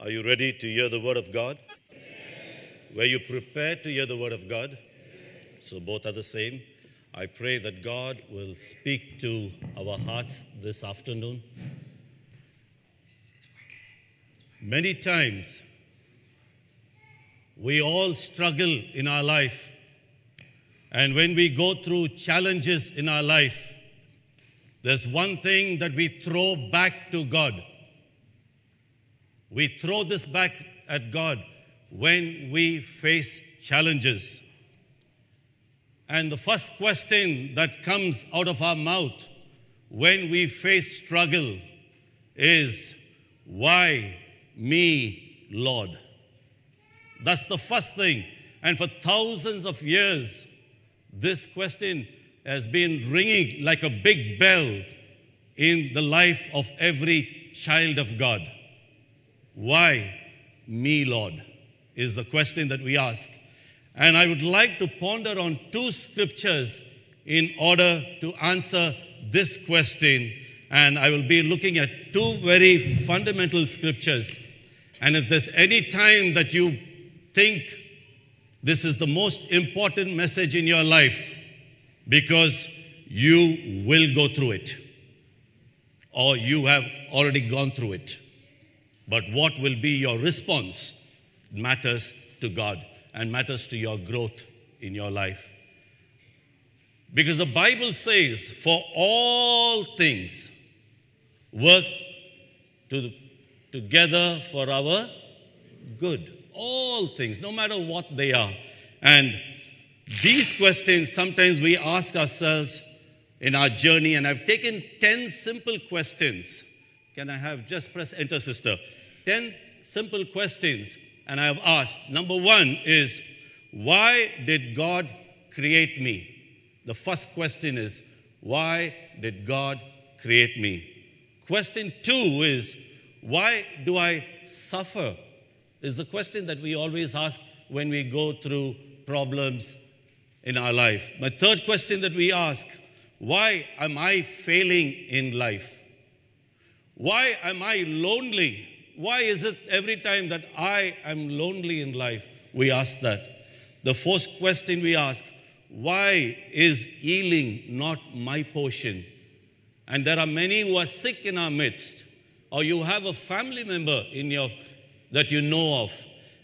Are you ready to hear the Word of God? Were you prepared to hear the Word of God? So both are the same. I pray that God will speak to our hearts this afternoon. Many times, we all struggle in our life. And when we go through challenges in our life, there's one thing that we throw back to God. We throw this back at God when we face challenges. And the first question that comes out of our mouth when we face struggle is, Why me, Lord? That's the first thing. And for thousands of years, this question has been ringing like a big bell in the life of every child of God. Why me, Lord? Is the question that we ask. And I would like to ponder on two scriptures in order to answer this question. And I will be looking at two very fundamental scriptures. And if there's any time that you think this is the most important message in your life, because you will go through it, or you have already gone through it. But what will be your response matters to God and matters to your growth in your life. Because the Bible says, for all things work to, together for our good. All things, no matter what they are. And these questions sometimes we ask ourselves in our journey, and I've taken 10 simple questions. Can I have just press enter, sister? 10 simple questions, and I have asked. Number one is, why did God create me? The first question is, why did God create me? Question two is, why do I suffer? Is the question that we always ask when we go through problems in our life. My third question that we ask, why am I failing in life? Why am I lonely? Why is it every time that I am lonely in life? We ask that. The first question we ask, why is healing not my portion? And there are many who are sick in our midst, or you have a family member in your that you know of,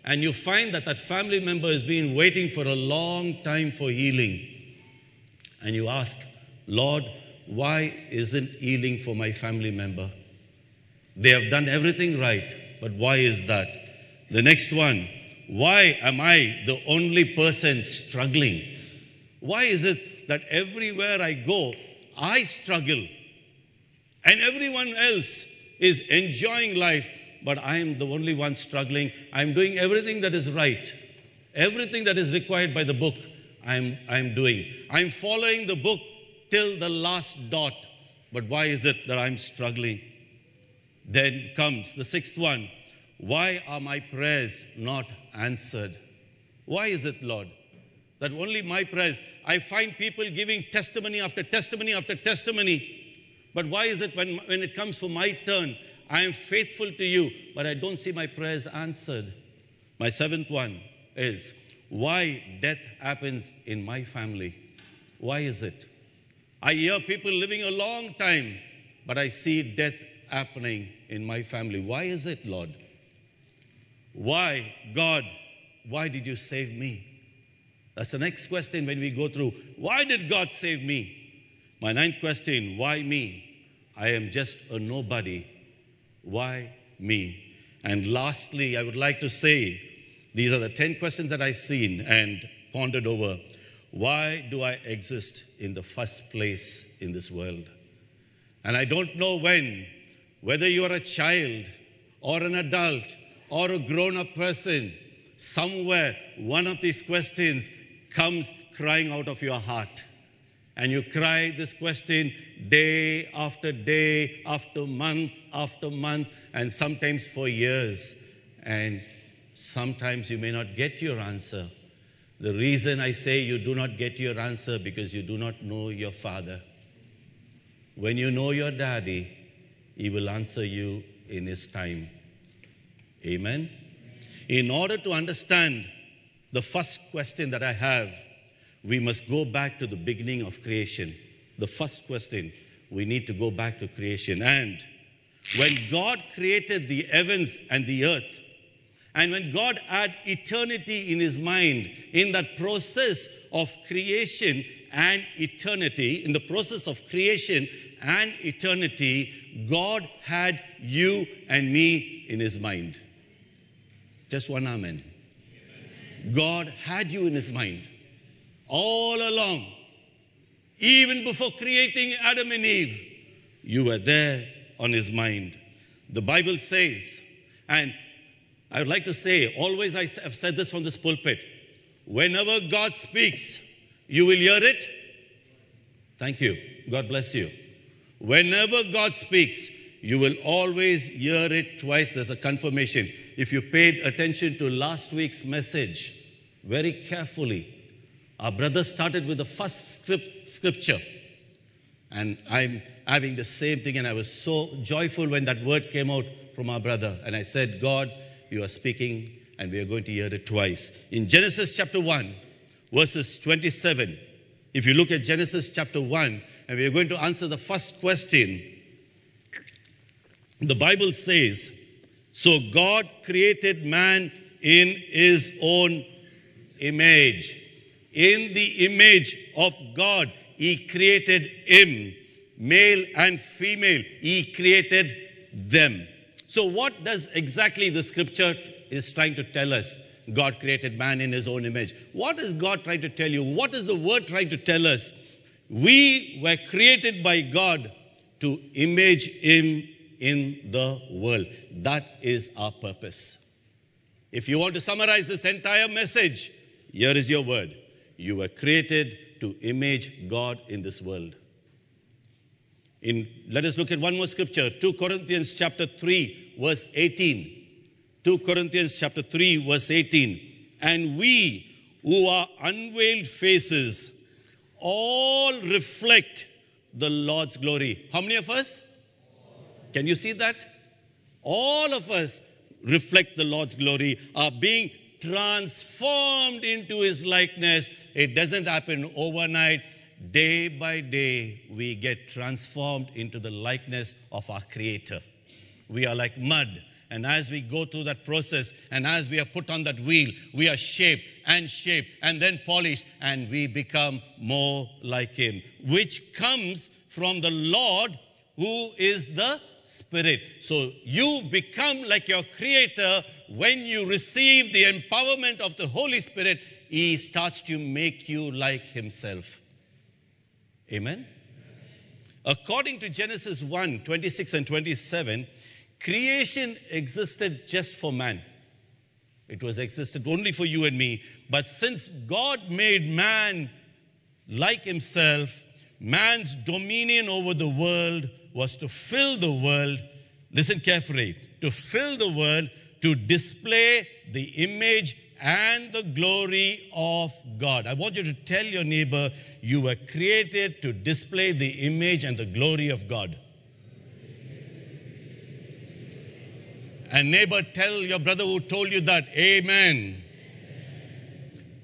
and you find that that family member has been waiting for a long time for healing. And you ask, Lord, why isn't healing for my family member? They have done everything right, but why is that? The next one, why am I the only person struggling? Why is it that everywhere I go, I struggle and everyone else is enjoying life, but I am the only one struggling? I'm doing everything that is right, everything that is required by the book, I'm, I'm doing. I'm following the book till the last dot, but why is it that I'm struggling? Then comes the sixth one. Why are my prayers not answered? Why is it, Lord, that only my prayers? I find people giving testimony after testimony after testimony. But why is it when, when it comes for my turn, I am faithful to you, but I don't see my prayers answered? My seventh one is why death happens in my family. Why is it? I hear people living a long time, but I see death happening in my family. Why is it, Lord? Why, God, why did you save me? That's the next question when we go through. Why did God save me? My ninth question, why me? I am just a nobody. Why me? And lastly, I would like to say these are the 10 questions that I've seen and pondered over. Why do I exist in the first place in this world? And I don't know when, whether you are a child or an adult or a grown up person, somewhere one of these questions comes crying out of your heart. And you cry this question day after day, after month after month, and sometimes for years. And sometimes you may not get your answer. The reason I say you do not get your answer because you do not know your father. When you know your daddy, he will answer you in his time. Amen. In order to understand the first question that I have, we must go back to the beginning of creation. The first question, we need to go back to creation. And when God created the heavens and the earth, and when God had eternity in his mind, in that process of creation and eternity, in the process of creation and eternity, God had you and me in his mind. Just one amen. God had you in his mind all along. Even before creating Adam and Eve, you were there on his mind. The Bible says, and I would like to say, always I have said this from this pulpit whenever God speaks, you will hear it. Thank you. God bless you. Whenever God speaks, you will always hear it twice. There's a confirmation. If you paid attention to last week's message very carefully, our brother started with the first script, scripture. And I'm having the same thing, and I was so joyful when that word came out from our brother. And I said, God, you are speaking, and we are going to hear it twice. In Genesis chapter 1, verses 27, if you look at Genesis chapter 1, and we are going to answer the first question, the Bible says, So God created man in his own image. In the image of God, he created him. Male and female, he created them. So, what does exactly the scripture is trying to tell us? God created man in his own image. What is God trying to tell you? What is the word trying to tell us? We were created by God to image him in the world. That is our purpose. If you want to summarize this entire message, here is your word. You were created to image God in this world. In, let us look at one more scripture 2 Corinthians chapter 3 verse 18. 2 Corinthians chapter 3, verse 18. And we who are unveiled faces all reflect the Lord's glory. How many of us? Can you see that? All of us reflect the Lord's glory, are being transformed into his likeness. It doesn't happen overnight. Day by day, we get transformed into the likeness of our Creator. We are like mud. And as we go through that process and as we are put on that wheel, we are shaped and shaped and then polished and we become more like Him, which comes from the Lord who is the Spirit. So you become like your Creator when you receive the empowerment of the Holy Spirit. He starts to make you like Himself. Amen. According to Genesis 1 26 and 27, Creation existed just for man. It was existed only for you and me. But since God made man like himself, man's dominion over the world was to fill the world, listen carefully, to fill the world, to display the image and the glory of God. I want you to tell your neighbor, you were created to display the image and the glory of God. And neighbor, tell your brother who told you that, Amen.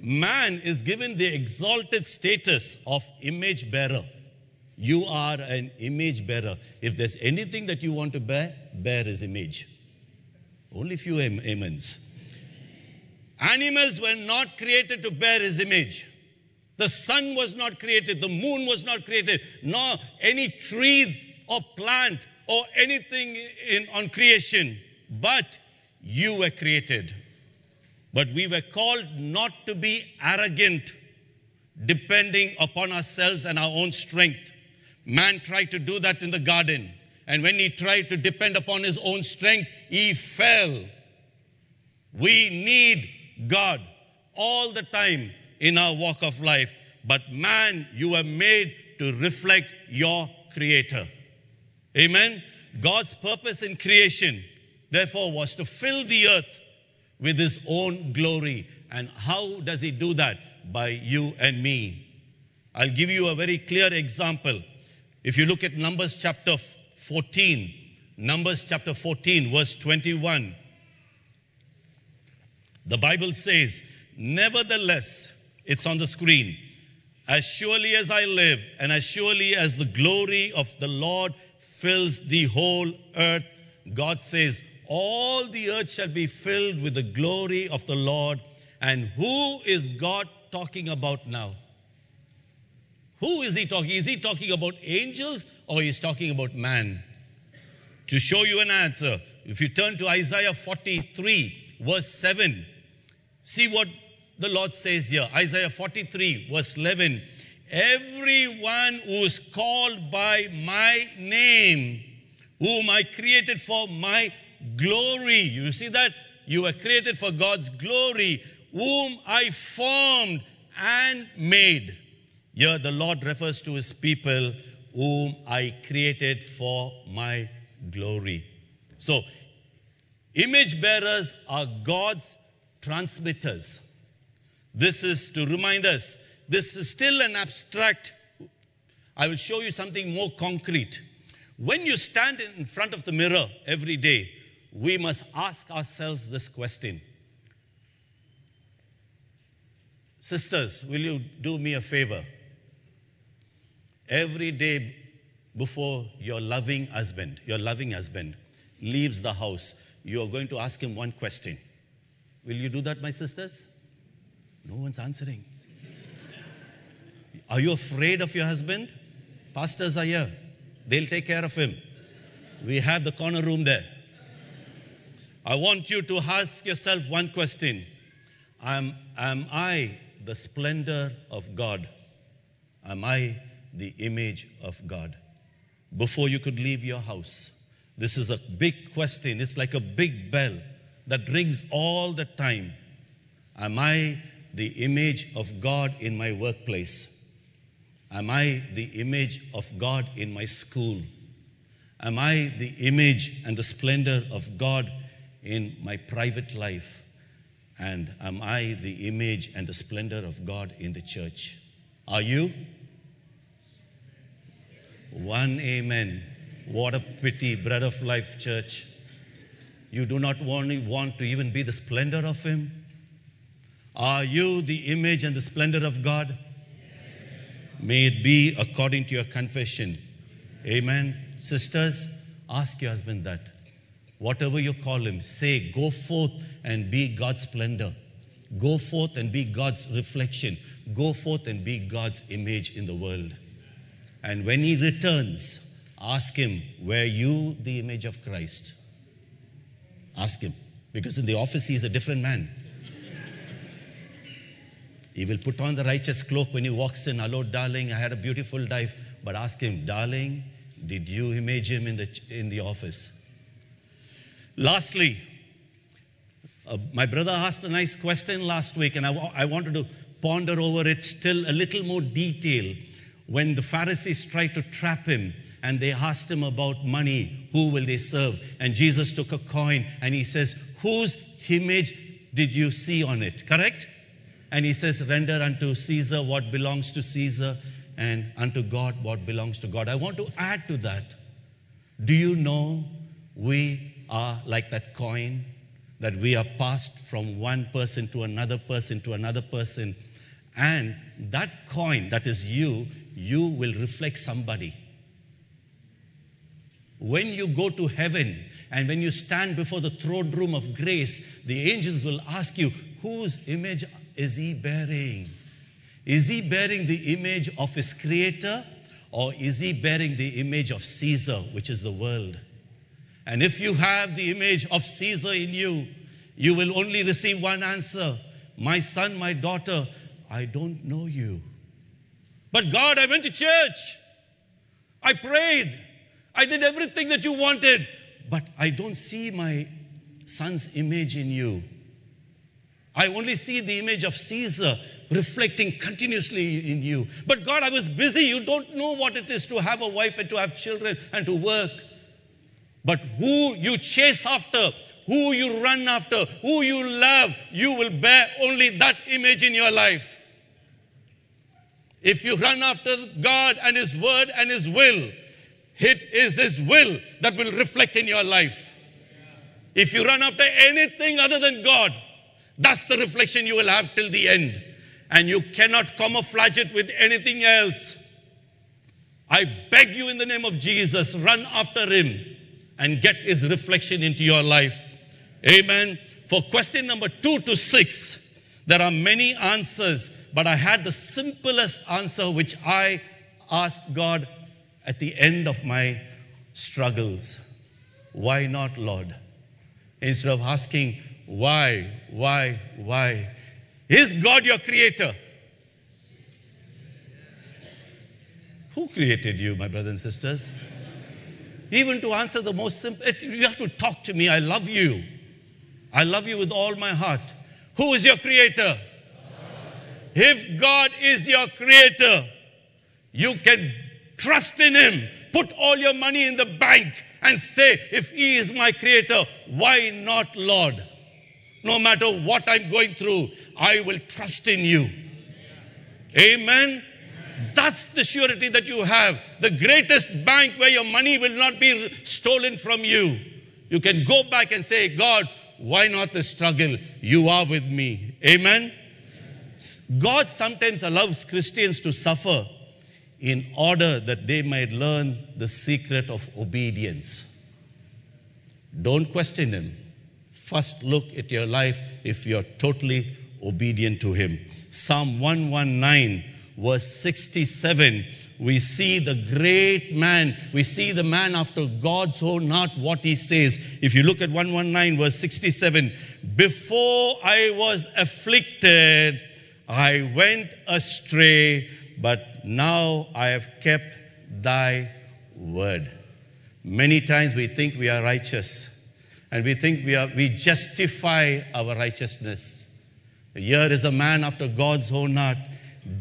Man is given the exalted status of image bearer. You are an image bearer. If there's anything that you want to bear, bear his image. Only few amens. Animals were not created to bear his image. The sun was not created, the moon was not created, nor any tree or plant or anything in, on creation but you were created. But we were called not to be arrogant, depending upon ourselves and our own strength. Man tried to do that in the garden. And when he tried to depend upon his own strength, he fell. We need God all the time in our walk of life. But man, you were made to reflect your Creator. Amen. God's purpose in creation therefore, was to fill the earth with his own glory. And how does he do that? By you and me. I'll give you a very clear example. If you look at Numbers chapter 14, Numbers chapter 14, verse 21. The Bible says, Nevertheless, it's on the screen. As surely as I live, and as surely as the glory of the Lord fills the whole earth, God says, All the earth shall be filled with the glory of the Lord. And who is God talking about now? Who is he talking? Is he talking about angels or is talking about man? To show you an answer, if you turn to Isaiah 43, verse 7, see what the Lord says here. Isaiah 43, verse 11. Everyone who is called by my name, whom I created for my glory. You see that? You were created for God's glory, whom I formed and made. Here the Lord refers to his people, whom I created for my glory. So, image bearers are God's transmitters. This is to remind us, this is still an abstract. I will show you something more concrete. When you stand in front of the mirror every day, we must ask ourselves this question Sisters, will you do me a favor? Every day before your loving husband, your loving husband leaves the house, you are going to ask him one question. Will you do that, my sisters? No one's answering. Are you afraid of your husband? Pastors are here. They'll take care of him. We have the corner room there. I want you to ask yourself one question Am, am I the splendor of God? Am I the image of God? Before you could leave your house, this is a big question. It's like a big bell that rings all the time. Am I the image of God in my workplace? Am I the image of God in my school? Am I the image and the splendor of God in my private life? And am I the image and the splendor of God in the church? Are you? One amen. What a pity, Bread of Life Church. You do not only want to even be the splendor of Him. Are you the image and the splendor of God? May it be according to your confession. Amen. Sisters, ask your husband that. Whatever you call him, say, go forth and be God's splendor. Go forth and be God's reflection. Go forth and be God's image in the world. And when he returns, ask him, Were you the image of Christ? Ask him. Because in the office, he's a different man. he will put on the righteous cloak when he walks in. Hello, darling, I had a beautiful dive. But ask him, Darling, did you image him in the, in the office? Lastly, uh, my brother asked a nice question last week, and I, I wanted to ponder over it still a little more detail. When the Pharisees tried to trap him and they asked him about money, who will they serve? And Jesus took a coin and he says, Whose image did you see on it? Correct? And he says, Render unto Caesar what belongs to Caesar, and unto God what belongs to God. I want to add to that. Do you know we are like that coin? That we are passed from one person to another person to another person. And that coin, that is you, you will reflect somebody. When you go to heaven and when you stand before the throne room of grace, the angels will ask you, whose image is he bearing? Is he bearing the image of his creator or is he bearing the image of Caesar, which is the world? And if you have the image of Caesar in you, you will only receive one answer My son, my daughter, I don't know you. But God, I went to church. I prayed. I did everything that you wanted. But I don't see my son's image in you. I only see the image of Caesar reflecting continuously in you. But God, I was busy. You don't know what it is to have a wife and to have children and to work. But who you chase after, who you run after, who you love, you will bear only that image in your life. If you run after God and His word and His will, it is His will that will reflect in your life. If you run after anything other than God, That's the reflection you will have till the end. And you cannot camouflage it with anything else. I beg you in the name of Jesus, run after him and get his reflection into your life. Amen. For question number two to six, there are many answers, but I had the simplest answer which I asked God at the end of my struggles. Why not, Lord? Instead of asking, why, why, why? Is God your creator? Who created you, my brothers and sisters? Even to answer the most simple, you have to talk to me. I love you. I love you with all my heart. Who is your creator? If God is your creator, you can trust in Him. Put all your money in the bank and say, if He is my creator, why not, Lord? No matter what I'm going through, I will trust in you. Amen. That's the surety that you have. The greatest bank where your money will not be stolen from you. You can go back and say, God, why not the struggle? You are with me. Amen. God sometimes allows Christians to suffer in order that they might learn the secret of obedience. Don't question Him. First, look at your life if you're totally obedient to Him. Psalm 119 verse 67, we see the great man. We see the man after God's own heart, what he says. If you look at 119, verse 67, before I was afflicted, I went astray, but now I have kept thy word. Many times we think we are righteous and we think we, are, we justify our righteousness. Here is a man after God's own heart.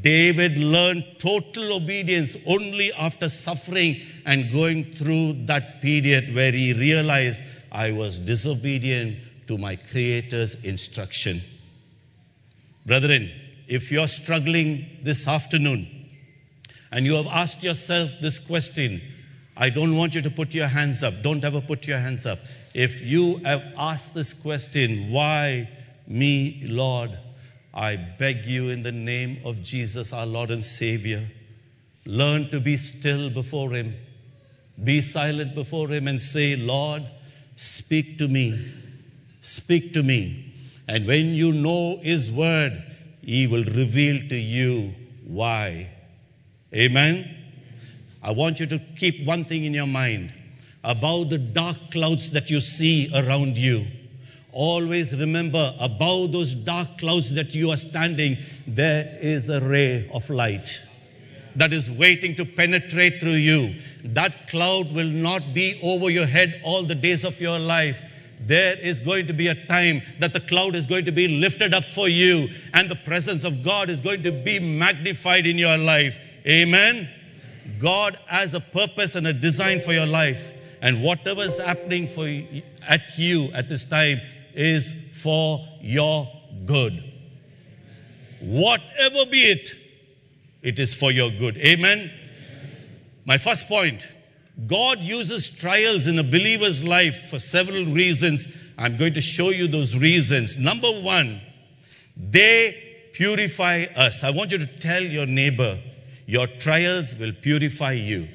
David learned total obedience only after suffering and going through that period where he realized I was disobedient to my Creator's instruction. Brethren, if you're struggling this afternoon and you have asked yourself this question, I don't want you to put your hands up. Don't ever put your hands up. If you have asked this question, why me, Lord? I beg you in the name of Jesus, our Lord and Savior, learn to be still before Him. Be silent before Him and say, Lord, speak to me. Speak to me. And when you know His word, He will reveal to you why. Amen. I want you to keep one thing in your mind about the dark clouds that you see around you Always remember above those dark clouds that you are standing, there is a ray of light that is waiting to penetrate through you. That cloud will not be over your head all the days of your life. There is going to be a time that the cloud is going to be lifted up for you and the presence of God is going to be magnified in your life. Amen. God has a purpose and a design for your life. And whatever is happening for you, at you at this time is for your good. Whatever be it, it is for your good. Amen. My first point God uses trials in a believer's life for several reasons. I'm going to show you those reasons. Number one, they purify us. I want you to tell your neighbor, your trials will purify you.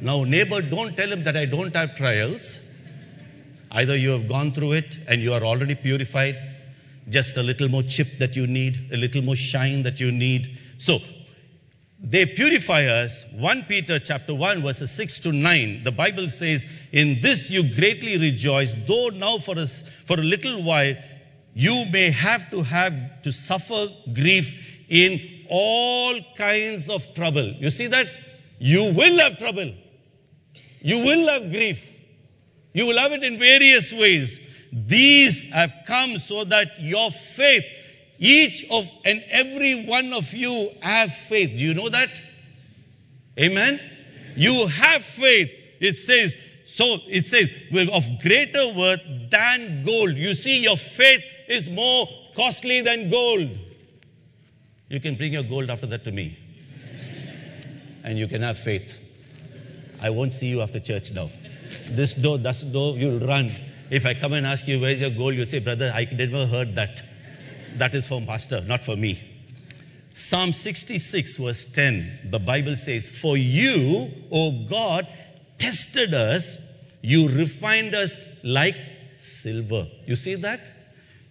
Now, neighbor, don't tell him that I don't have trials. Either you have gone through it and you are already purified, just a little more chip that you need, a little more shine that you need. So, they purify us. 1 Peter chapter 1 verses 6 to 9. The Bible says, "In this you greatly rejoice, though now for us for a little while you may have to have to suffer grief in all kinds of trouble." You see that? You will have trouble. You will have grief. You will have it in various ways. These have come so that your faith, each of and every one of you have faith. Do you know that? Amen? You have faith. It says, so it says, of greater worth than gold. You see, your faith is more costly than gold. You can bring your gold after that to me. and you can have faith. I won't see you after church now this door, that door, you'll run. If I come and ask you, where's your goal? You say, brother, I never heard that. That is for master, not for me. Psalm 66, verse 10, the Bible says, For you, O God, tested us, you refined us like silver. You see that?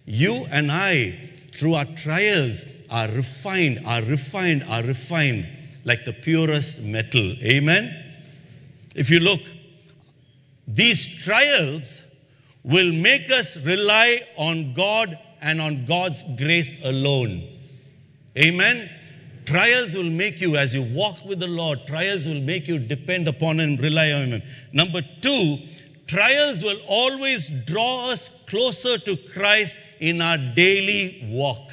You and I, through our trials, are refined, are refined, are refined like the purest metal. Amen? If you look, these trials will make us rely on God and on God's grace alone. Amen. Trials will make you, as you walk with the Lord, trials will make you depend upon and rely on Him. Number two, trials will always draw us closer to Christ in our daily walk.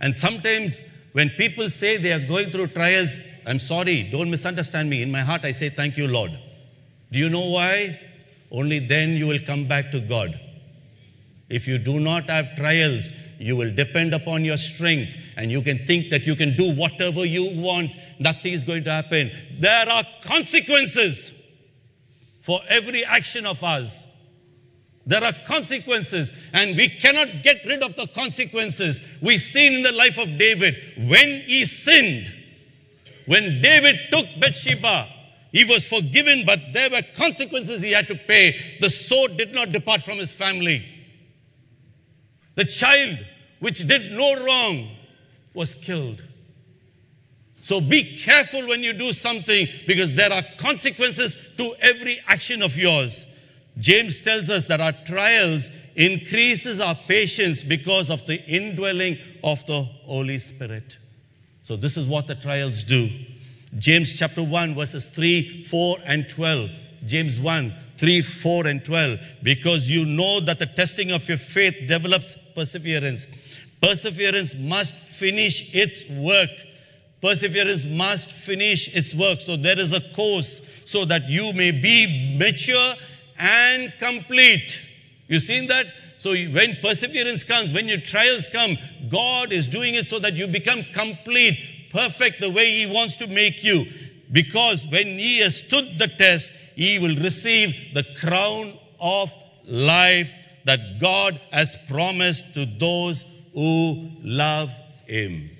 And sometimes when people say they are going through trials, I'm sorry, don't misunderstand me. In my heart, I say, Thank you, Lord. Do you know why? Only then you will come back to God. If you do not have trials, you will depend upon your strength and you can think that you can do whatever you want. Nothing is going to happen. There are consequences for every action of us. There are consequences, and we cannot get rid of the consequences. We've seen in the life of David when he sinned, when David took Bathsheba, he was forgiven, but there were consequences he had to pay. The sword did not depart from his family. The child, which did no wrong, was killed. So be careful when you do something because there are consequences to every action of yours. James tells us that our trials increases our patience because of the indwelling of the Holy Spirit. So this is what the trials do. James chapter 1 verses 3, 4 and 12. James 1, 3, 4 and 12. Because you know that the testing of your faith develops perseverance. Perseverance must finish its work. Perseverance must finish its work. So there is a course so that you may be mature and complete. You seen that? So when perseverance comes, when your trials come, God is doing it so that you become complete, perfect the way He wants to make you. Because when He has stood the test, He will receive the crown of life that God has promised to those who love Him.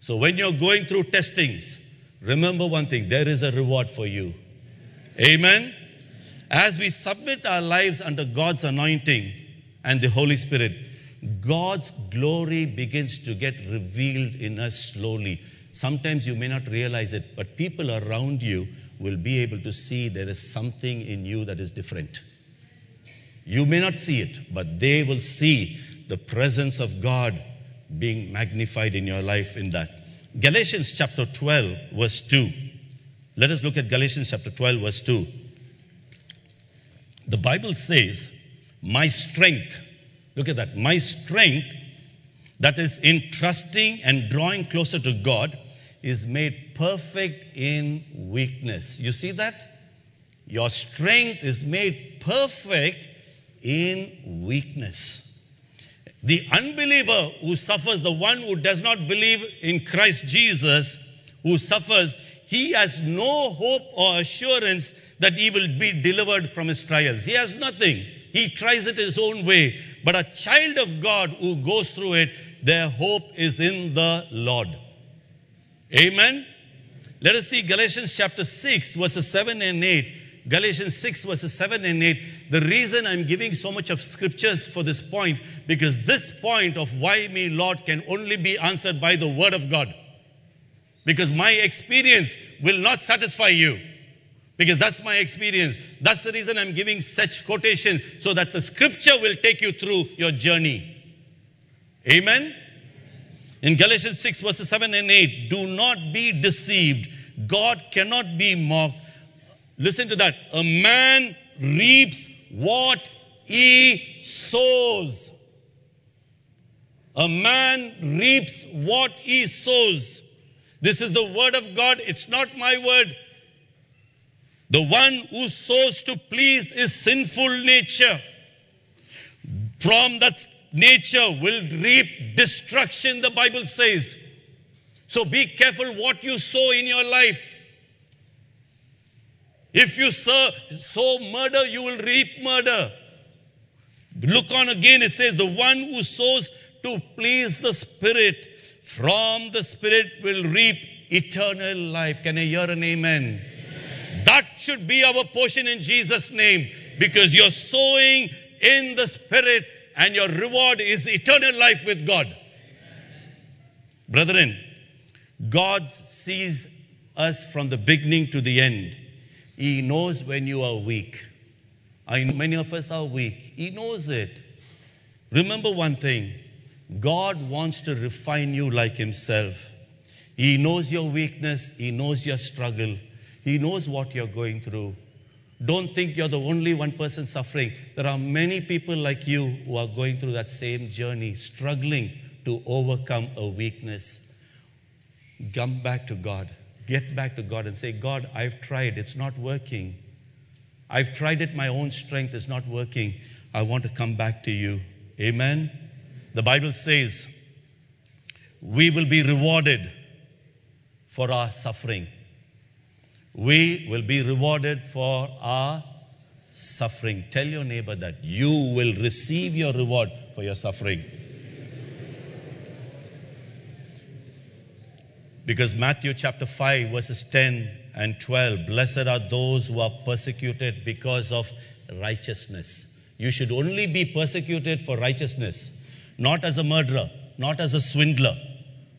So when you're going through testings, remember one thing there is a reward for you. Amen. As we submit our lives under God's anointing and the Holy Spirit, God's glory begins to get revealed in us slowly. Sometimes you may not realize it, but people around you will be able to see there is something in you that is different. You may not see it, but they will see the presence of God being magnified in your life in that. Galatians chapter 12, verse 2. Let us look at Galatians chapter 12, verse 2. The Bible says, My strength, look at that, my strength that is in trusting and drawing closer to God is made perfect in weakness. You see that? Your strength is made perfect in weakness. The unbeliever who suffers, the one who does not believe in Christ Jesus, who suffers, he has no hope or assurance that he will be delivered from his trials. He has nothing. He tries it his own way. But a child of God who goes through it, their hope is in the Lord. Amen. Let us see Galatians chapter 6, verses 7 and 8. Galatians 6, verses 7 and 8. The reason I'm giving so much of scriptures for this point, because this point of why me, Lord, can only be answered by the word of God. Because my experience will not satisfy you. Because that's my experience. That's the reason I'm giving such quotation so that the scripture will take you through your journey. Amen. In Galatians 6, verses 7 and 8, do not be deceived. God cannot be mocked. Listen to that. A man reaps what he sows. A man reaps what he sows. This is the word of God. It's not my word. The one who sows to please his sinful nature. From that nature will reap destruction, the Bible says. So be careful what you sow in your life. If you sow, sow murder, you will reap murder. Look on again, it says, The one who sows to please the Spirit from the Spirit will reap eternal life. Can I hear an amen? That should be our portion in Jesus' name because you're sowing in the Spirit and your reward is eternal life with God. Amen. Brethren, God sees us from the beginning to the end. He knows when you are weak. I know many of us are weak. He knows it. Remember one thing God wants to refine you like Himself. He knows your weakness, He knows your struggle, He knows what you're going through. Don't think you're the only one person suffering. There are many people like you who are going through that same journey, struggling to overcome a weakness. Come back to God. Get back to God and say, God, I've tried, it's not working. I've tried it my own strength, it's not working. I want to come back to you. Amen. The Bible says, we will be rewarded for our suffering. We will be rewarded for our suffering. Tell your neighbor that you will receive your reward for your suffering. Because Matthew chapter 5, verses 10 and 12 Blessed are those who are persecuted because of righteousness. You should only be persecuted for righteousness not as a murderer, not as a swindler,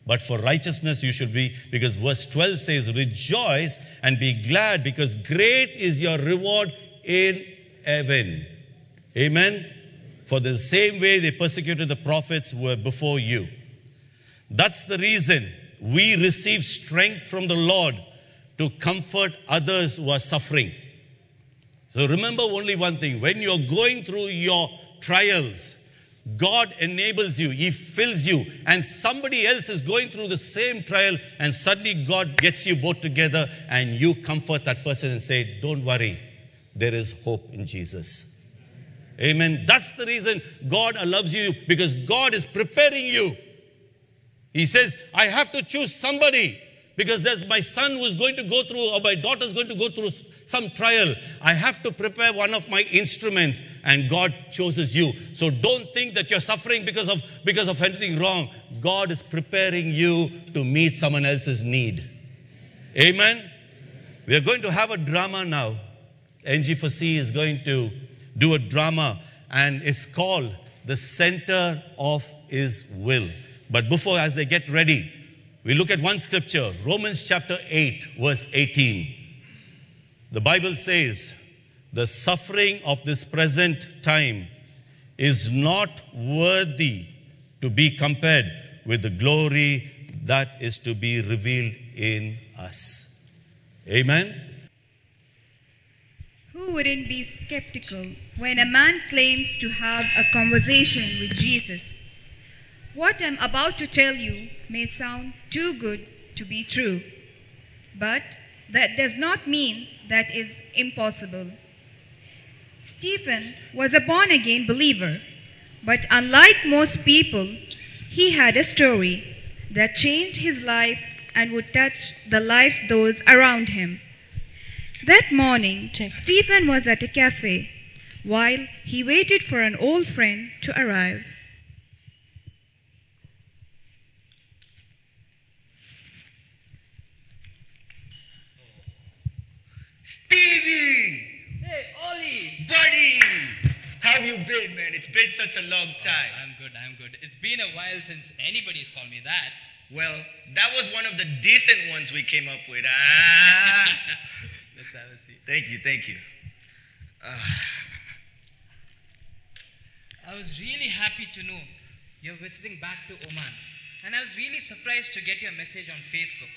but for righteousness you should be, because verse 12 says, Rejoice and be glad, because great is your reward in heaven. Amen. For the same way they persecuted the prophets were before you. That's the reason we receive strength from the Lord to comfort others who are suffering. So remember only one thing when you're going through your trials, God enables you, He fills you, and somebody else is going through the same trial, and suddenly God gets you both together, and you comfort that person and say, Don't worry, there is hope in Jesus. Amen. That's the reason God loves you because God is preparing you. He says, I have to choose somebody because there's my son who's going to go through, or my daughter's going to go through some trial. I have to prepare one of my instruments, and God chooses you. So don't think that you're suffering because of, because of anything wrong. God is preparing you to meet someone else's need. Amen. We are going to have a drama now. NG4C is going to do a drama, and it's called The Center of His Will. But before, as they get ready, we look at one scripture, Romans chapter 8, verse 18. The Bible says, the suffering of this present time is not worthy to be compared with the glory that is to be revealed in us. Amen. Who wouldn't be skeptical when a man claims to have a conversation with Jesus? What I'm about to tell you may sound too good to be true, but that does not mean that is impossible. Stephen was a born again believer, but unlike most people, he had a story that changed his life and would touch the lives those around him. That morning, Stephen was at a cafe while he waited for an old friend to arrive. Stevie! Hey, Ollie! Buddy! How have you been, man? It's been such a long time. I'm good, I'm good. It's been a while since anybody's called me that. Well, that was one of the decent ones we came up with. Ah! Let's have a seat. thank you, thank you. Uh, I was really happy to know you're visiting back to Oman. And I was really surprised to get your message on Facebook.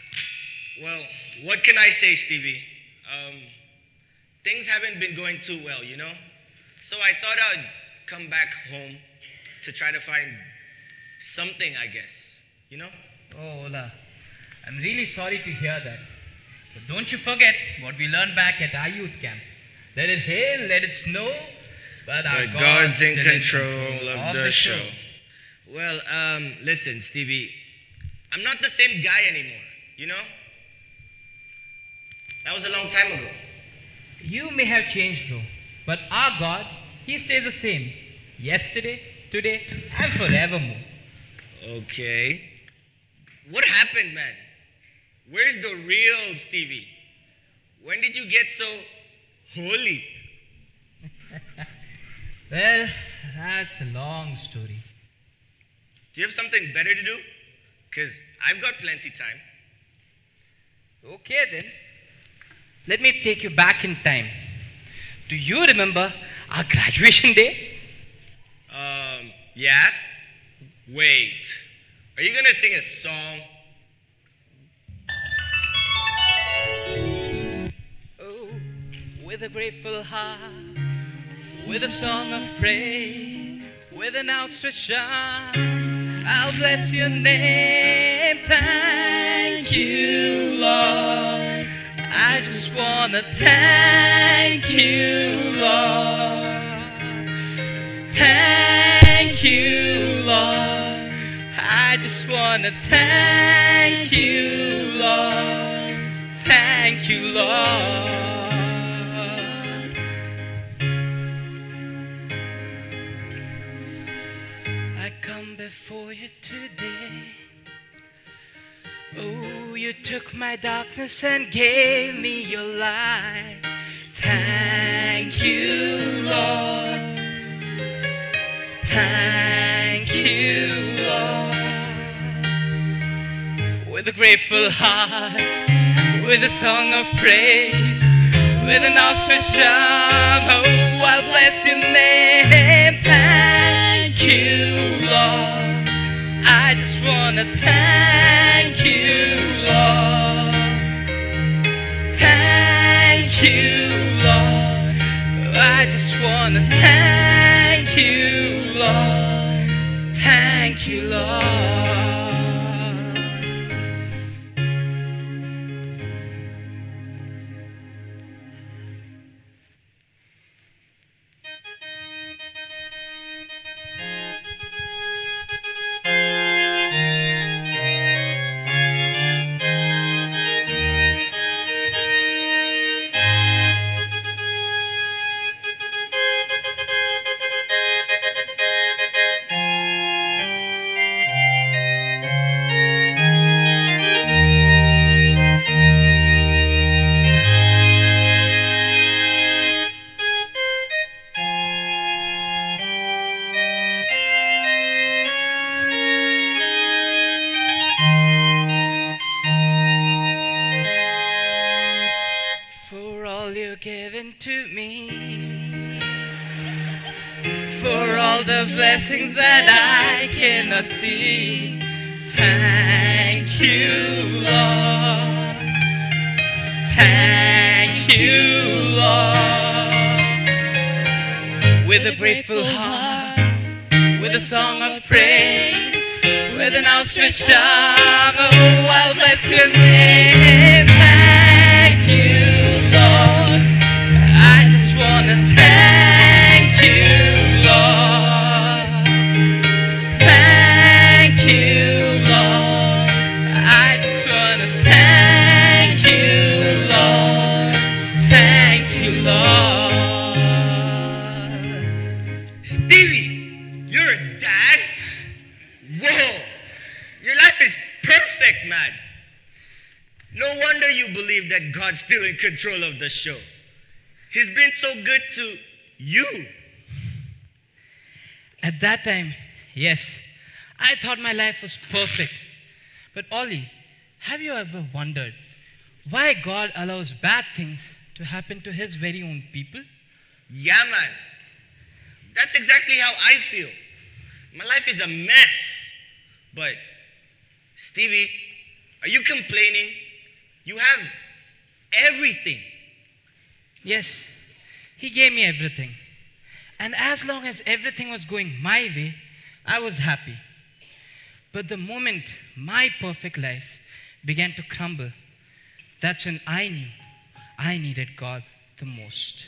well, what can I say, Stevie? Um, things haven't been going too well, you know? So I thought I'd come back home to try to find something, I guess, you know? Oh, Ola, I'm really sorry to hear that. But don't you forget what we learned back at our youth camp. Let it hail, let it snow, but our But God's God's in still control of the show. Well, um, listen, Stevie, I'm not the same guy anymore, you know? That was a long time ago. You may have changed, though, but our God, He stays the same. Yesterday, today, and forevermore. Okay. What happened, man? Where's the real Stevie? When did you get so holy? Well, that's a long story. Do you have something better to do? Because I've got plenty time. Okay, then. Let me take you back in time. Do you remember our graduation day? Um, yeah? Wait. Are you gonna sing a song? Oh, with a grateful heart, with a song of praise, with an outstretched arm, I'll bless your name. Thank you, Lord. I just wanna thank you, Lord. Thank you, Lord. I just wanna thank you, Lord. Thank you, Lord. I come before you today. Oh, you took my darkness and gave me your light. Thank you, Lord. Thank you, Lord. With a grateful heart, with a song of praise, with an outstretched arm, oh, I'll bless your name. Thank you, Lord. I wanna thank you, Lord. Thank you, Lord. I just wanna thank you, Lord. Thank you, Lord. Blessings that I cannot see. Thank you, Lord. Thank you, Lord. With a grateful heart, with a song of praise, with an outstretched arm, oh, I'll bless your name. Still in control of the show. He's been so good to you. At that time, yes, I thought my life was perfect. But Ollie, have you ever wondered why God allows bad things to happen to his very own people? Yeah, man. That's exactly how I feel. My life is a mess. But, Stevie, are you complaining? You have everything. Yes, he gave me everything. And as long as everything was going my way, I was happy. But the moment my perfect life began to crumble, that's when I knew I needed God the most.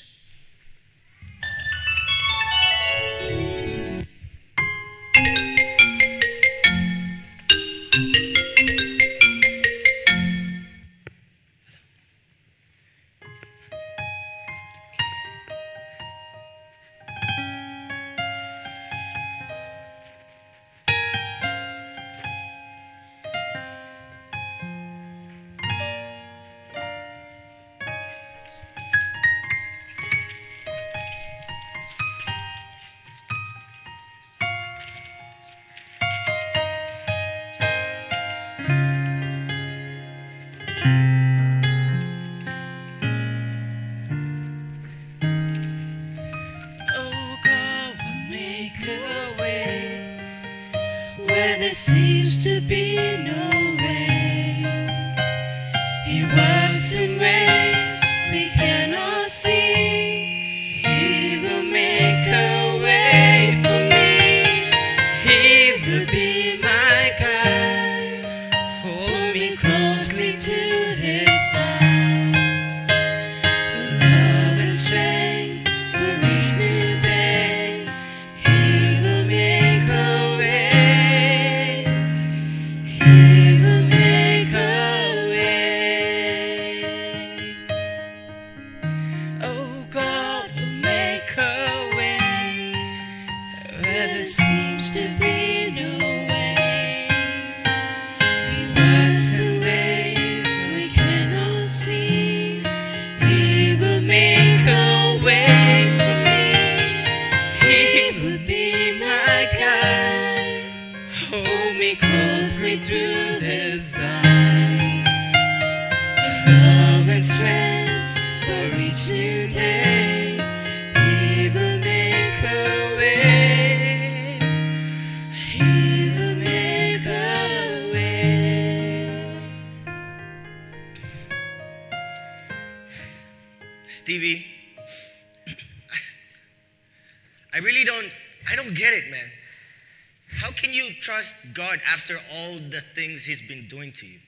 Doing to you?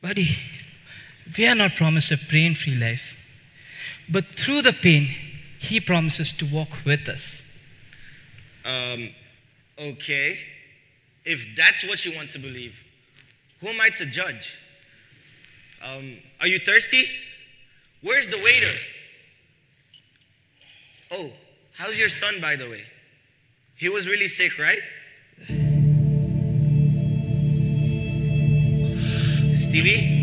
Buddy, we are not promised a pain free life. But through the pain, He promises to walk with us. Um, okay. If that's what you want to believe, who am I to judge? Um, are you thirsty? Where's the waiter? Oh, how's your son, by the way? He was really sick, right? Stevie,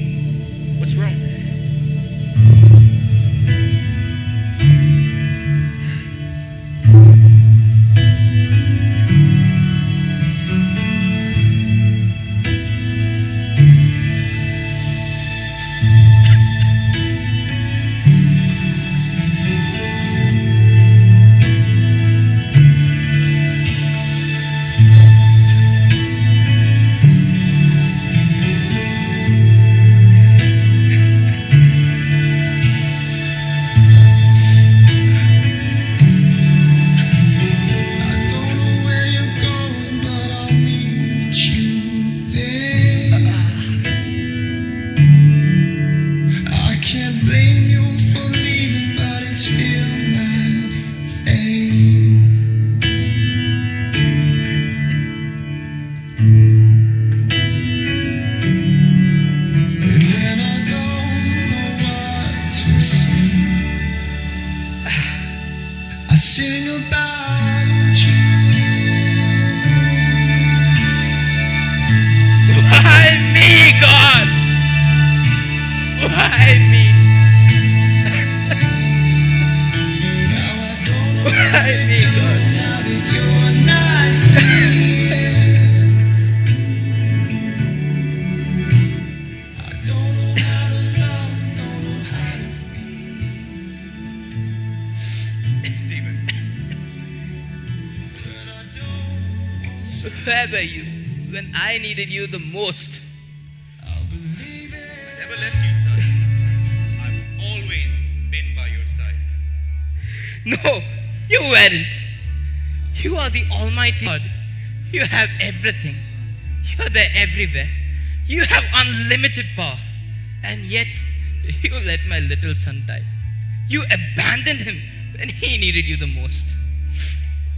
everything. You are there everywhere. You have unlimited power. And yet, you let my little son die. You abandoned him when he needed you the most.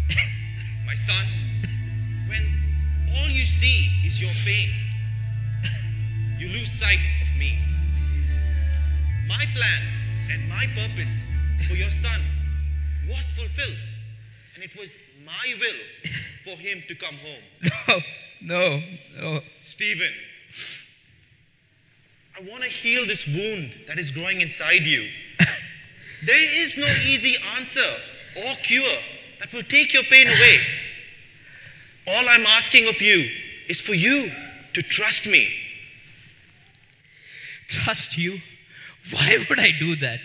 My son, when all you see is your pain, you lose sight of me. My plan and my purpose for your son was fulfilled, and it was my will him to come home. No, no, no. Stephen, I want to heal this wound that is growing inside you. there is no easy answer or cure that will take your pain away. All I'm asking of you is for you to trust me. Trust you? Why would I do that?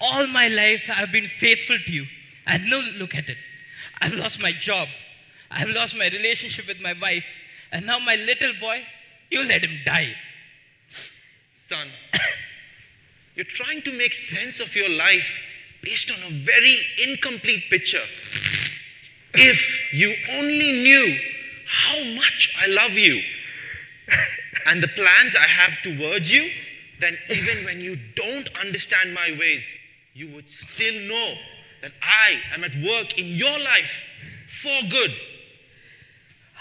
All my life I've been faithful to you. And now look at it. I've lost my job. I've lost my relationship with my wife, and now my little boy, you let him die. Son, you're trying to make sense of your life based on a very incomplete picture. If you only knew how much I love you and the plans I have towards you, then even when you don't understand my ways, you would still know that I am at work in your life for good.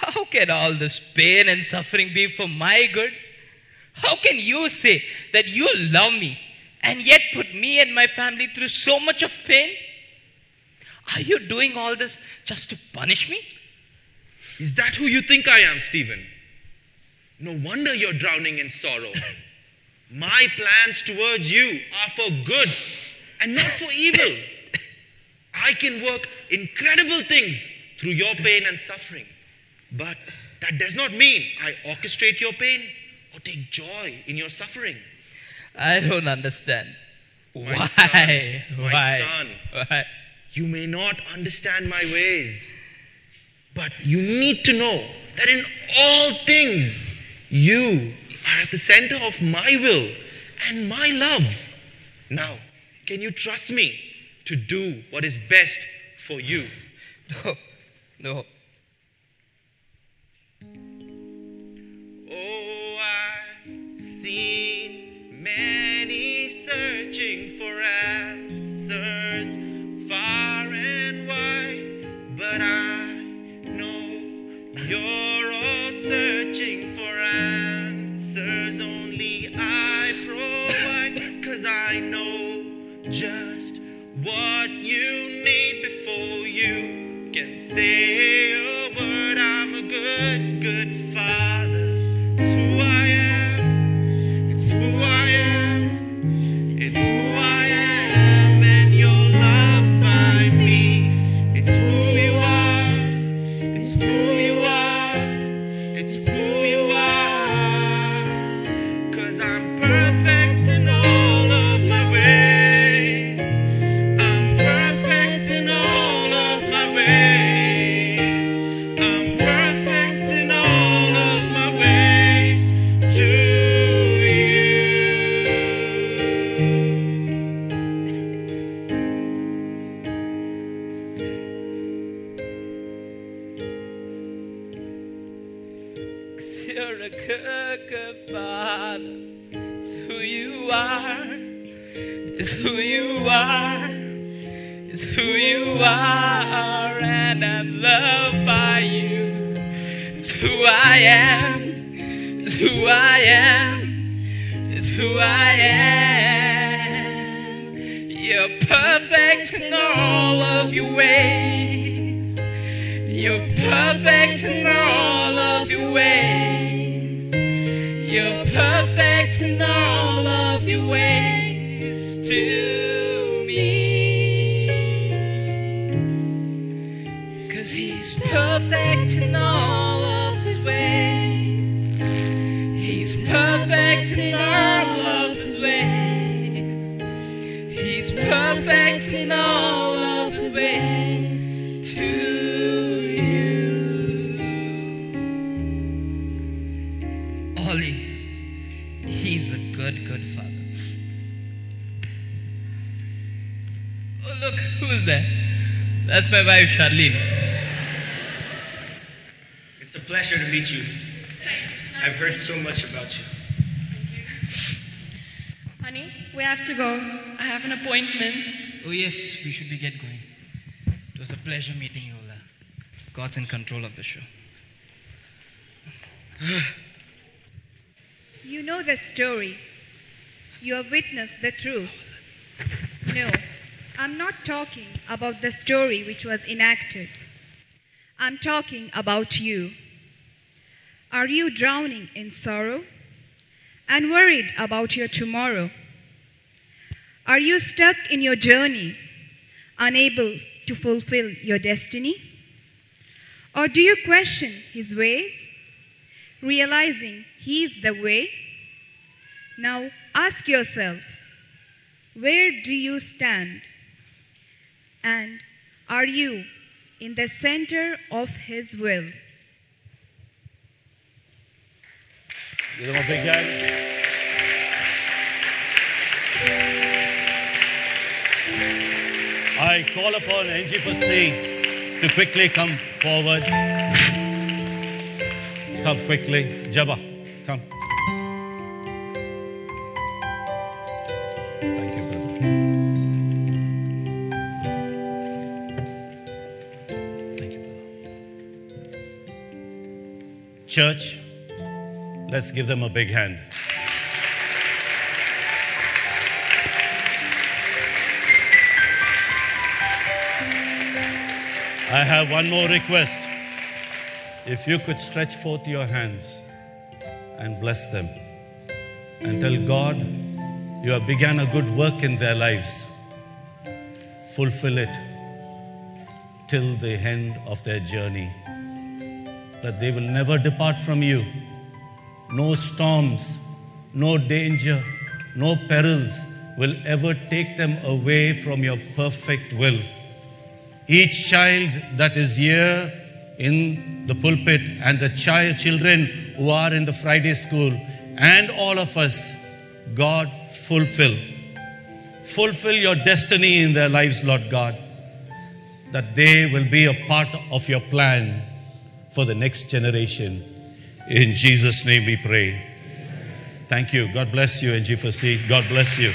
How can all this pain and suffering be for my good? How can you say that you love me and yet put me and my family through so much of pain? Are you doing all this just to punish me? Is that who you think I am, Stephen? No wonder you're drowning in sorrow. My plans towards you are for good and not for evil. I can work incredible things through your pain and suffering. But that does not mean I orchestrate your pain or take joy in your suffering. I don't understand. My Why? son, my Why? son. Why? You may not understand my ways, but you need to know that in all things, you are at the center of my will and my love. Now, can you trust me to do what is best for you? No. No. My wife, Charlene. It's a pleasure to meet you. I've heard so much about you. Honey, we have to go. I have an appointment. Oh, yes, we should be get going. It was a pleasure meeting you, Ola. Uh, God's in control of the show. You know the story. You have witnessed the truth. No, I'm not talking about the story which was enacted. I'm talking about you. Are you drowning in sorrow and worried about your tomorrow? Are you stuck in your journey, unable to fulfill your destiny? Or do you question his ways, realizing he's the way? Now ask yourself, where do you stand? And are you in the center of His will. Give them a big hand. I call upon NG for to quickly come forward. Come quickly. Jabba, come. Church, let's give them a big hand. I have one more request. If you could stretch forth your hands and bless them and tell God, you have begun a good work in their lives. Fulfill it till the end of their journey. That they will never depart from you. No storms, no danger, no perils will ever take them away from your perfect will. Each child that is here in the pulpit and the child children who are in the Friday school and all of us, God fulfill. Fulfill your destiny in their lives, Lord God, that they will be a part of your plan for the next generation. In Jesus' name we pray. Thank you. God bless you, NG4C. God bless you.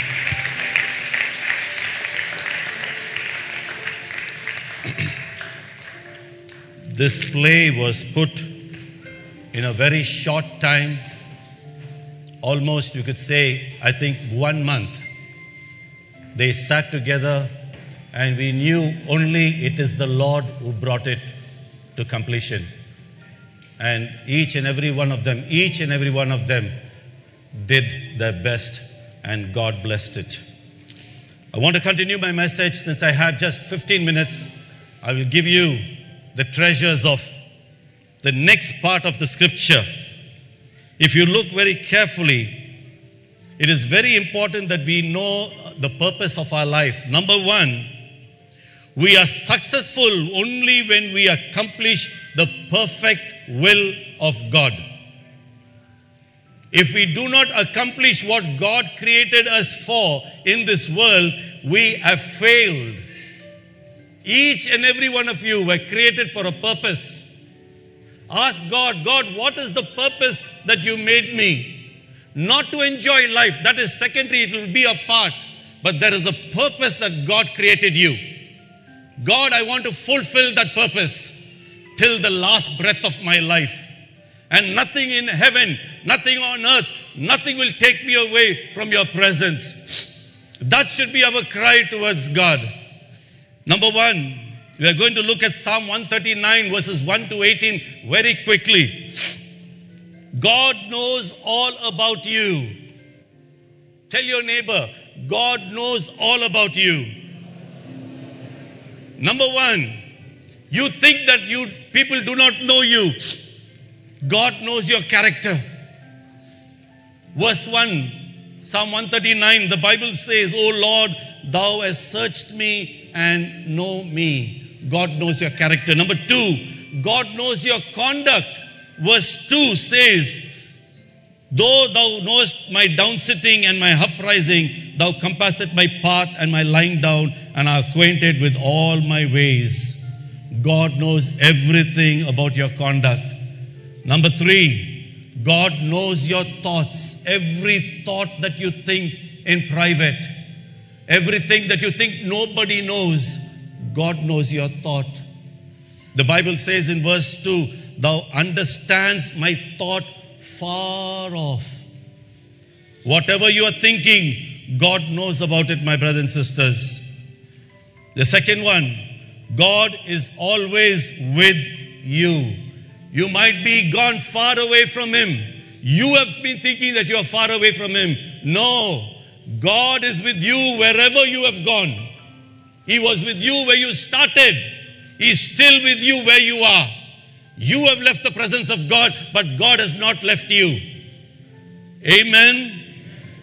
this play was put in a very short time, almost you could say, I think one month. They sat together and we knew only it is the Lord who brought it to completion. And each and every one of them, each and every one of them did their best and God blessed it. I want to continue my message since I have just 15 minutes. I will give you the treasures of the next part of the scripture. If you look very carefully, it is very important that we know the purpose of our life. Number one, we are successful only when we accomplish the perfect will of God. If we do not accomplish what God created us for in this world, we have failed. Each and every one of you were created for a purpose. Ask God, God, what is the purpose that you made me? Not to enjoy life, that is secondary, it will be a part. But there is a purpose that God created you. God, I want to fulfill that purpose till the last breath of my life. And nothing in heaven, nothing on earth, nothing will take me away from your presence. That should be our cry towards God. Number one, we are going to look at Psalm 139, verses 1 to 18, very quickly. God knows all about you. Tell your neighbor, God knows all about you. Number one, you think that you people do not know you. God knows your character. Verse 1, Psalm 139, the Bible says, O Lord, thou hast searched me and know me. God knows your character. Number two, God knows your conduct. Verse 2 says, Though thou knowest my downsitting and my uprising, thou compassest my path and my lying down, and are acquainted with all my ways. God knows everything about your conduct. Number three, God knows your thoughts. Every thought that you think in private, everything that you think nobody knows, God knows your thought. The Bible says in verse 2, Thou understands my thought far off. Whatever you are thinking, God knows about it, my brothers and sisters. The second one, God is always with you. You might be gone far away from Him. You have been thinking that you are far away from Him. No, God is with you wherever you have gone. He was with you where you started. He's still with you where you are. You have left the presence of God, but God has not left you. Amen.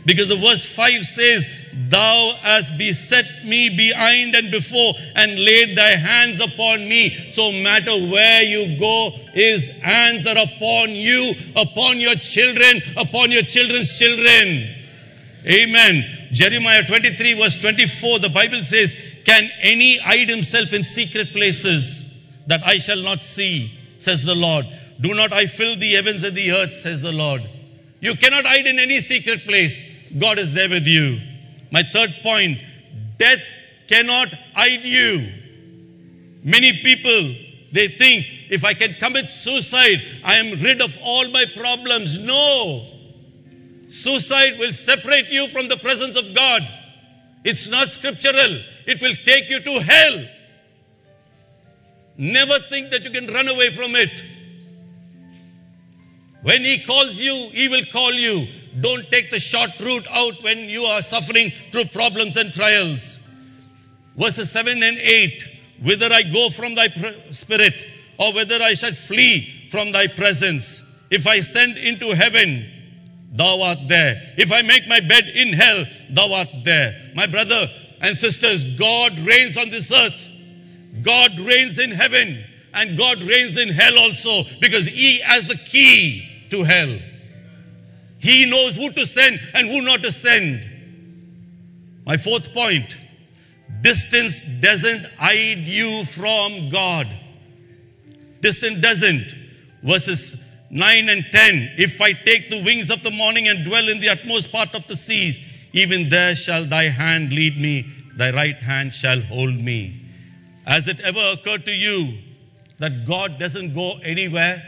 Because the verse 5 says, Thou hast beset me behind and before and laid thy hands upon me. So matter where you go, his hands are upon you, upon your children, upon your children's children. Amen. Jeremiah 23 verse 24, the Bible says, Can any hide himself in secret places that I shall not see, says the Lord. Do not I fill the heavens and the earth, says the Lord. You cannot hide in any secret place. God is there with you. My third point, death cannot hide you. Many people, they think if I can commit suicide, I am rid of all my problems. No. Suicide will separate you from the presence of God. It's not scriptural. It will take you to hell. Never think that you can run away from it. When He calls you, He will call you. Don't take the short route out when you are suffering through problems and trials. Verses 7 and 8 Whither I go from thy spirit, or whether I shall flee from thy presence. If I send into heaven, thou art there. If I make my bed in hell, thou art there. My brother and sisters, God reigns on this earth. God reigns in heaven and God reigns in hell also because He has the key to hell. He knows who to send and who not to send. My fourth point distance doesn't hide you from God. Distance doesn't. Verses 9 and 10 If I take the wings of the morning and dwell in the utmost part of the seas, even there shall thy hand lead me, thy right hand shall hold me. Has it ever occurred to you that God doesn't go anywhere?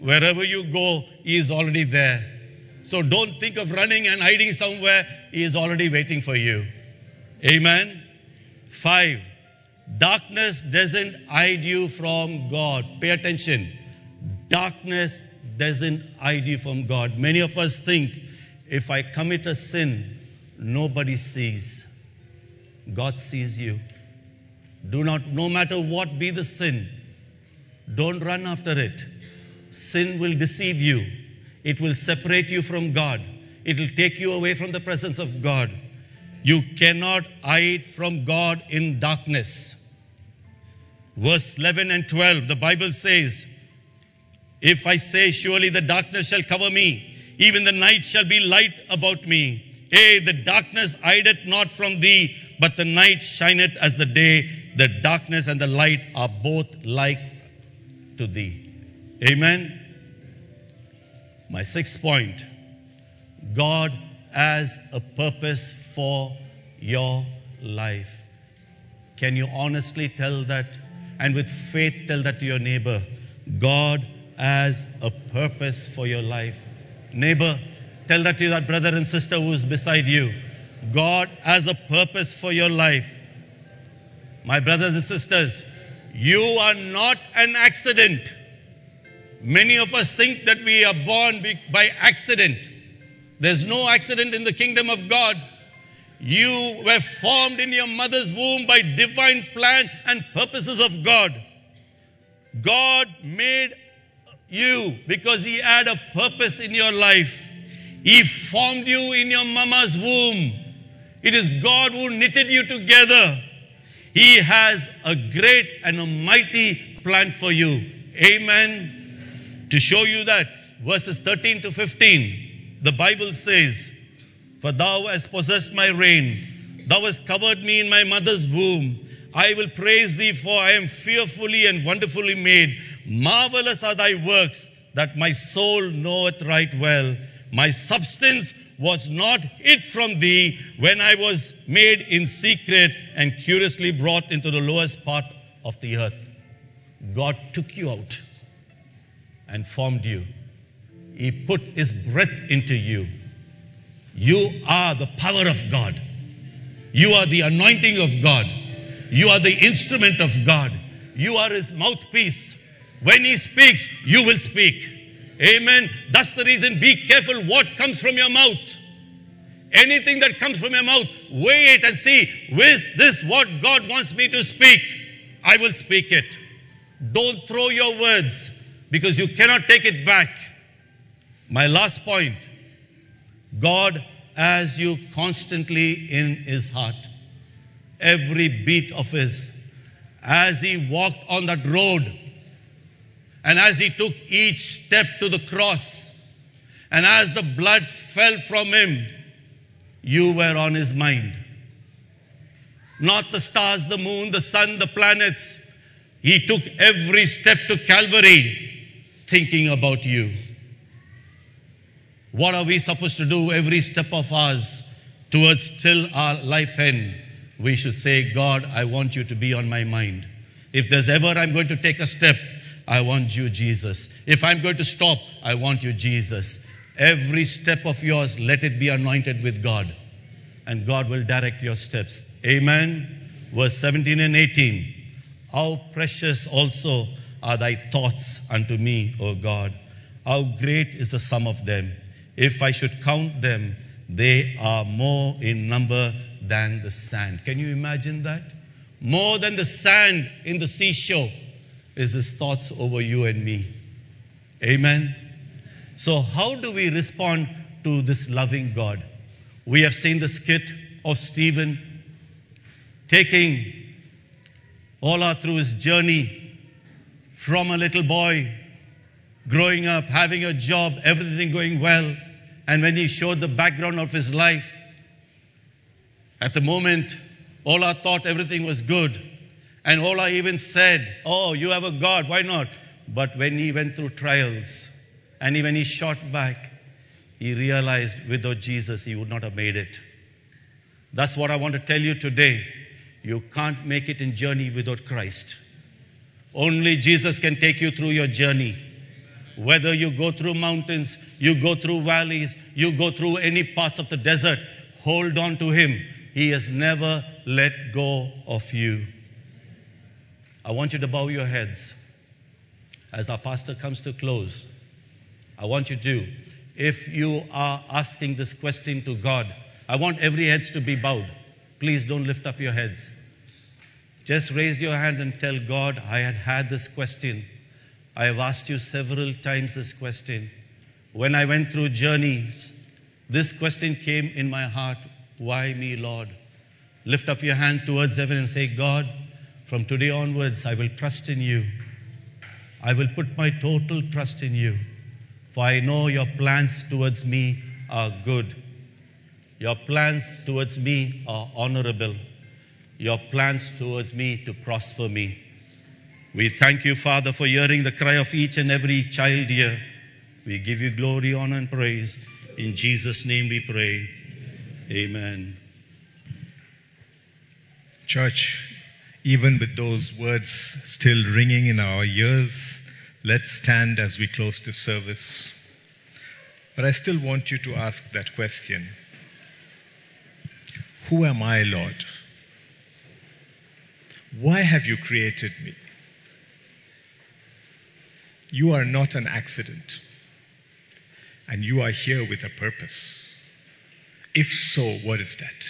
Wherever you go, He is already there. So don't think of running and hiding somewhere. He is already waiting for you. Amen. Five, darkness doesn't hide you from God. Pay attention. Darkness doesn't hide you from God. Many of us think if I commit a sin, nobody sees. God sees you. Do not, no matter what be the sin, don't run after it. Sin will deceive you, it will separate you from God, it will take you away from the presence of God. You cannot hide from God in darkness. Verse 11 and 12, the Bible says, If I say, Surely the darkness shall cover me, even the night shall be light about me. Hey, the darkness hideth not from thee, but the night shineth as the day. The darkness and the light are both like to thee. Amen. My sixth point God has a purpose for your life. Can you honestly tell that and with faith tell that to your neighbor? God has a purpose for your life. Neighbor, tell that to that brother and sister who is beside you. God has a purpose for your life. My brothers and sisters, you are not an accident. Many of us think that we are born by accident. There's no accident in the kingdom of God. You were formed in your mother's womb by divine plan and purposes of God. God made you because He had a purpose in your life. He formed you in your mama's womb. It is God who knitted you together. He has a great and a mighty plan for you. Amen. To show you that, verses 13 to 15, the Bible says, For thou hast possessed my reign, thou hast covered me in my mother's womb. I will praise thee, for I am fearfully and wonderfully made. Marvelous are thy works, that my soul knoweth right well. My substance was not hid from thee when I was made in secret and curiously brought into the lowest part of the earth. God took you out and formed you. He put His breath into you. You are the power of God. You are the anointing of God. You are the instrument of God. You are His mouthpiece. When He speaks, you will speak. Amen. That's the reason be careful what comes from your mouth. Anything that comes from your mouth, weigh it and see, is this what God wants me to speak? I will speak it. Don't throw your words because you cannot take it back. My last point God has you constantly in his heart, every beat of his, as he walked on that road, and as he took each step to the cross, and as the blood fell from him, you were on his mind. Not the stars, the moon, the sun, the planets. He took every step to Calvary thinking about you. What are we supposed to do every step of ours towards till our life end? We should say, God, I want you to be on my mind. If there's ever I'm going to take a step, I want you, Jesus. If I'm going to stop, I want you, Jesus. Every step of yours, let it be anointed with God, and God will direct your steps. Amen. Verse 17 and 18. How precious also are thy thoughts unto me, O God. How great is the sum of them. If I should count them, they are more in number than the sand. Can you imagine that? More than the sand in the seashore is his thoughts over you and me. Amen. So, how do we respond to this loving God? We have seen the skit of Stephen taking Ola through his journey from a little boy, growing up, having a job, everything going well. And when he showed the background of his life, at the moment, Ola thought everything was good. And Ola even said, Oh, you have a God, why not? But when he went through trials and when he shot back, he realized without Jesus he would not have made it. That's what I want to tell you today. You can't make it in journey without Christ. Only Jesus can take you through your journey. Whether you go through mountains, you go through valleys, you go through any parts of the desert, hold on to Him. He has never let go of you. I want you to bow your heads as our pastor comes to close. I want you to, if you are asking this question to God, I want every heads to be bowed. Please don't lift up your heads. Just raise your hand and tell God, I had had this question. I have asked you several times this question. When I went through journeys, this question came in my heart Why me, Lord? Lift up your hand towards heaven and say, God, from today onwards, I will trust in you. I will put my total trust in you. For I know your plans towards me are good. Your plans towards me are honorable. Your plans towards me to prosper me. We thank you, Father, for hearing the cry of each and every child here. We give you glory, honor, and praise. In Jesus' name we pray. Amen. Church, even with those words still ringing in our ears, let's stand as we close this service. But I still want you to ask that question Who am I, Lord? Why have you created me? You are not an accident, and you are here with a purpose. If so, what is that?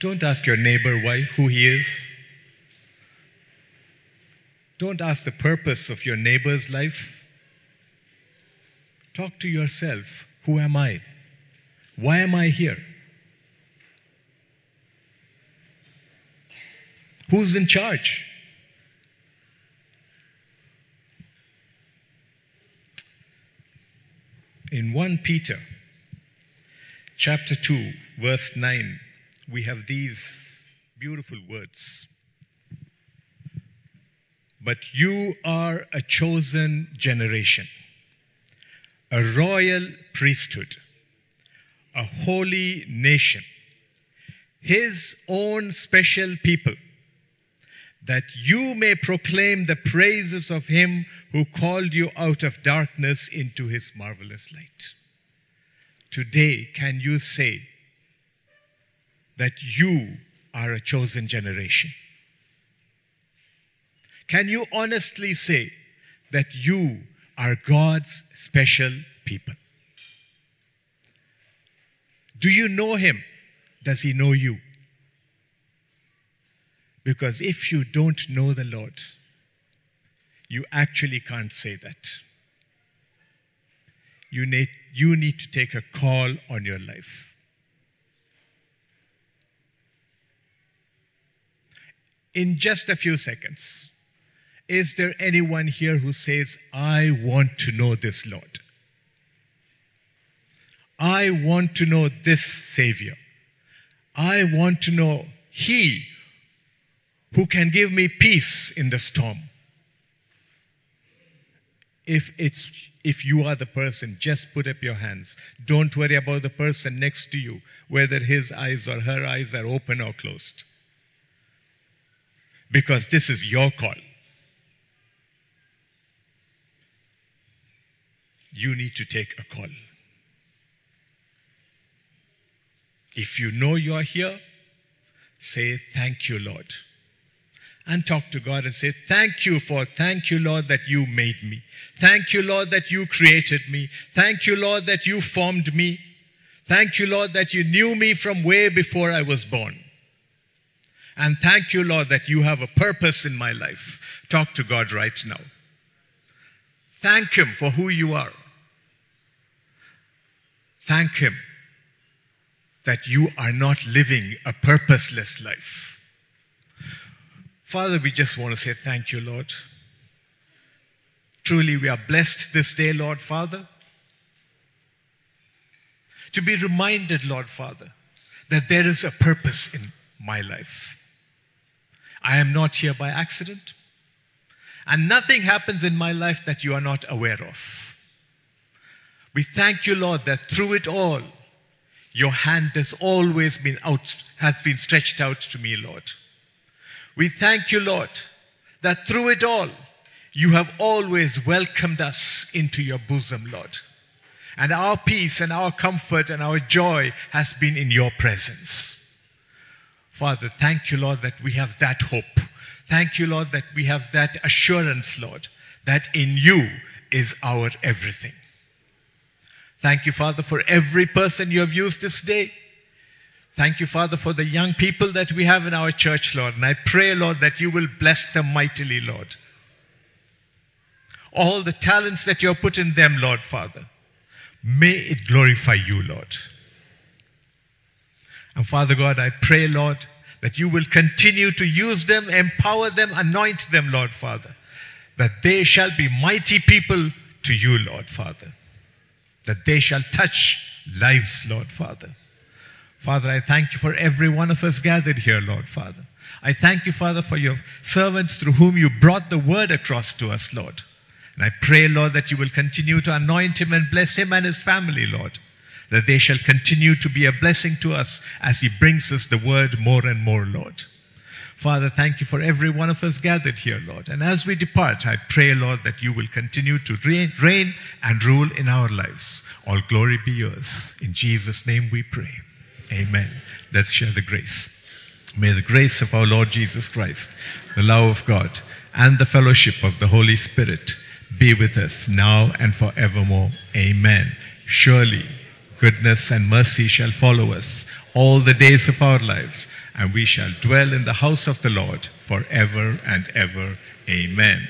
Don't ask your neighbor why, who he is. Don't ask the purpose of your neighbor's life. Talk to yourself Who am I? Why am I here? Who's in charge? In 1 Peter chapter 2 verse 9 we have these beautiful words but you are a chosen generation a royal priesthood a holy nation his own special people that you may proclaim the praises of him who called you out of darkness into his marvelous light. Today, can you say that you are a chosen generation? Can you honestly say that you are God's special people? Do you know him? Does he know you? Because if you don't know the Lord, you actually can't say that. you need, you need to take a call on your life. In just a few seconds, is there anyone here who says, I want to know this Lord? I want to know this Savior. I want to know He who can give me peace in the storm. If it's if you are the person, just put up your hands. Don't worry about the person next to you, whether his eyes or her eyes are open or closed. Because this is your call. You need to take a call. If you know you are here, say, Thank you, Lord. And talk to God and say, Thank you for, thank you, Lord, that you made me. Thank you, Lord, that you created me. Thank you, Lord, that you formed me. Thank you, Lord, that you knew me from way before I was born. And thank you, Lord, that you have a purpose in my life. Talk to God right now. Thank Him for who you are. Thank Him that you are not living a purposeless life. Father, we just want to say thank you, Lord. Truly, we are blessed this day, Lord Father, to be reminded, Lord Father, that there is a purpose in my life. I am not here by accident, and nothing happens in my life that you are not aware of. We thank you, Lord, that through it all, your hand has always been out, has been stretched out to me, Lord. We thank you, Lord, that through it all, you have always welcomed us into your bosom, Lord. And our peace and our comfort and our joy has been in your presence. Father, thank you, Lord, that we have that hope. Thank you, Lord, that we have that assurance, Lord, that in you is our everything. Thank you, Father, for every person you have used this day. Thank you, Father, for the young people that we have in our church, Lord. And I pray, Lord, that you will bless them mightily, Lord. All the talents that you have put in them, Lord, Father, may it glorify you, Lord. And Father God, I pray, Lord, that you will continue to use them, empower them, anoint them, Lord, Father, that they shall be mighty people to you, Lord, Father, that they shall touch lives, Lord, Father. Father, I thank you for every one of us gathered here, Lord Father. I thank you, Father, for your servants through whom you brought the word across to us, Lord. And I pray, Lord, that you will continue to anoint him and bless him and his family, Lord. That they shall continue to be a blessing to us as he brings us the word more and more, Lord. Father, thank you for every one of us gathered here, Lord. And as we depart, I pray, Lord, that you will continue to reign, and rule in our lives. All glory be yours. In Jesus' name we pray. Amen. Let's share the grace. May the grace of our Lord Jesus Christ, the love of God, and the fellowship of the Holy Spirit be with us now and forevermore. Amen. Surely goodness and mercy shall follow us all the days of our lives, and we shall dwell in the house of the Lord forever and ever. Amen.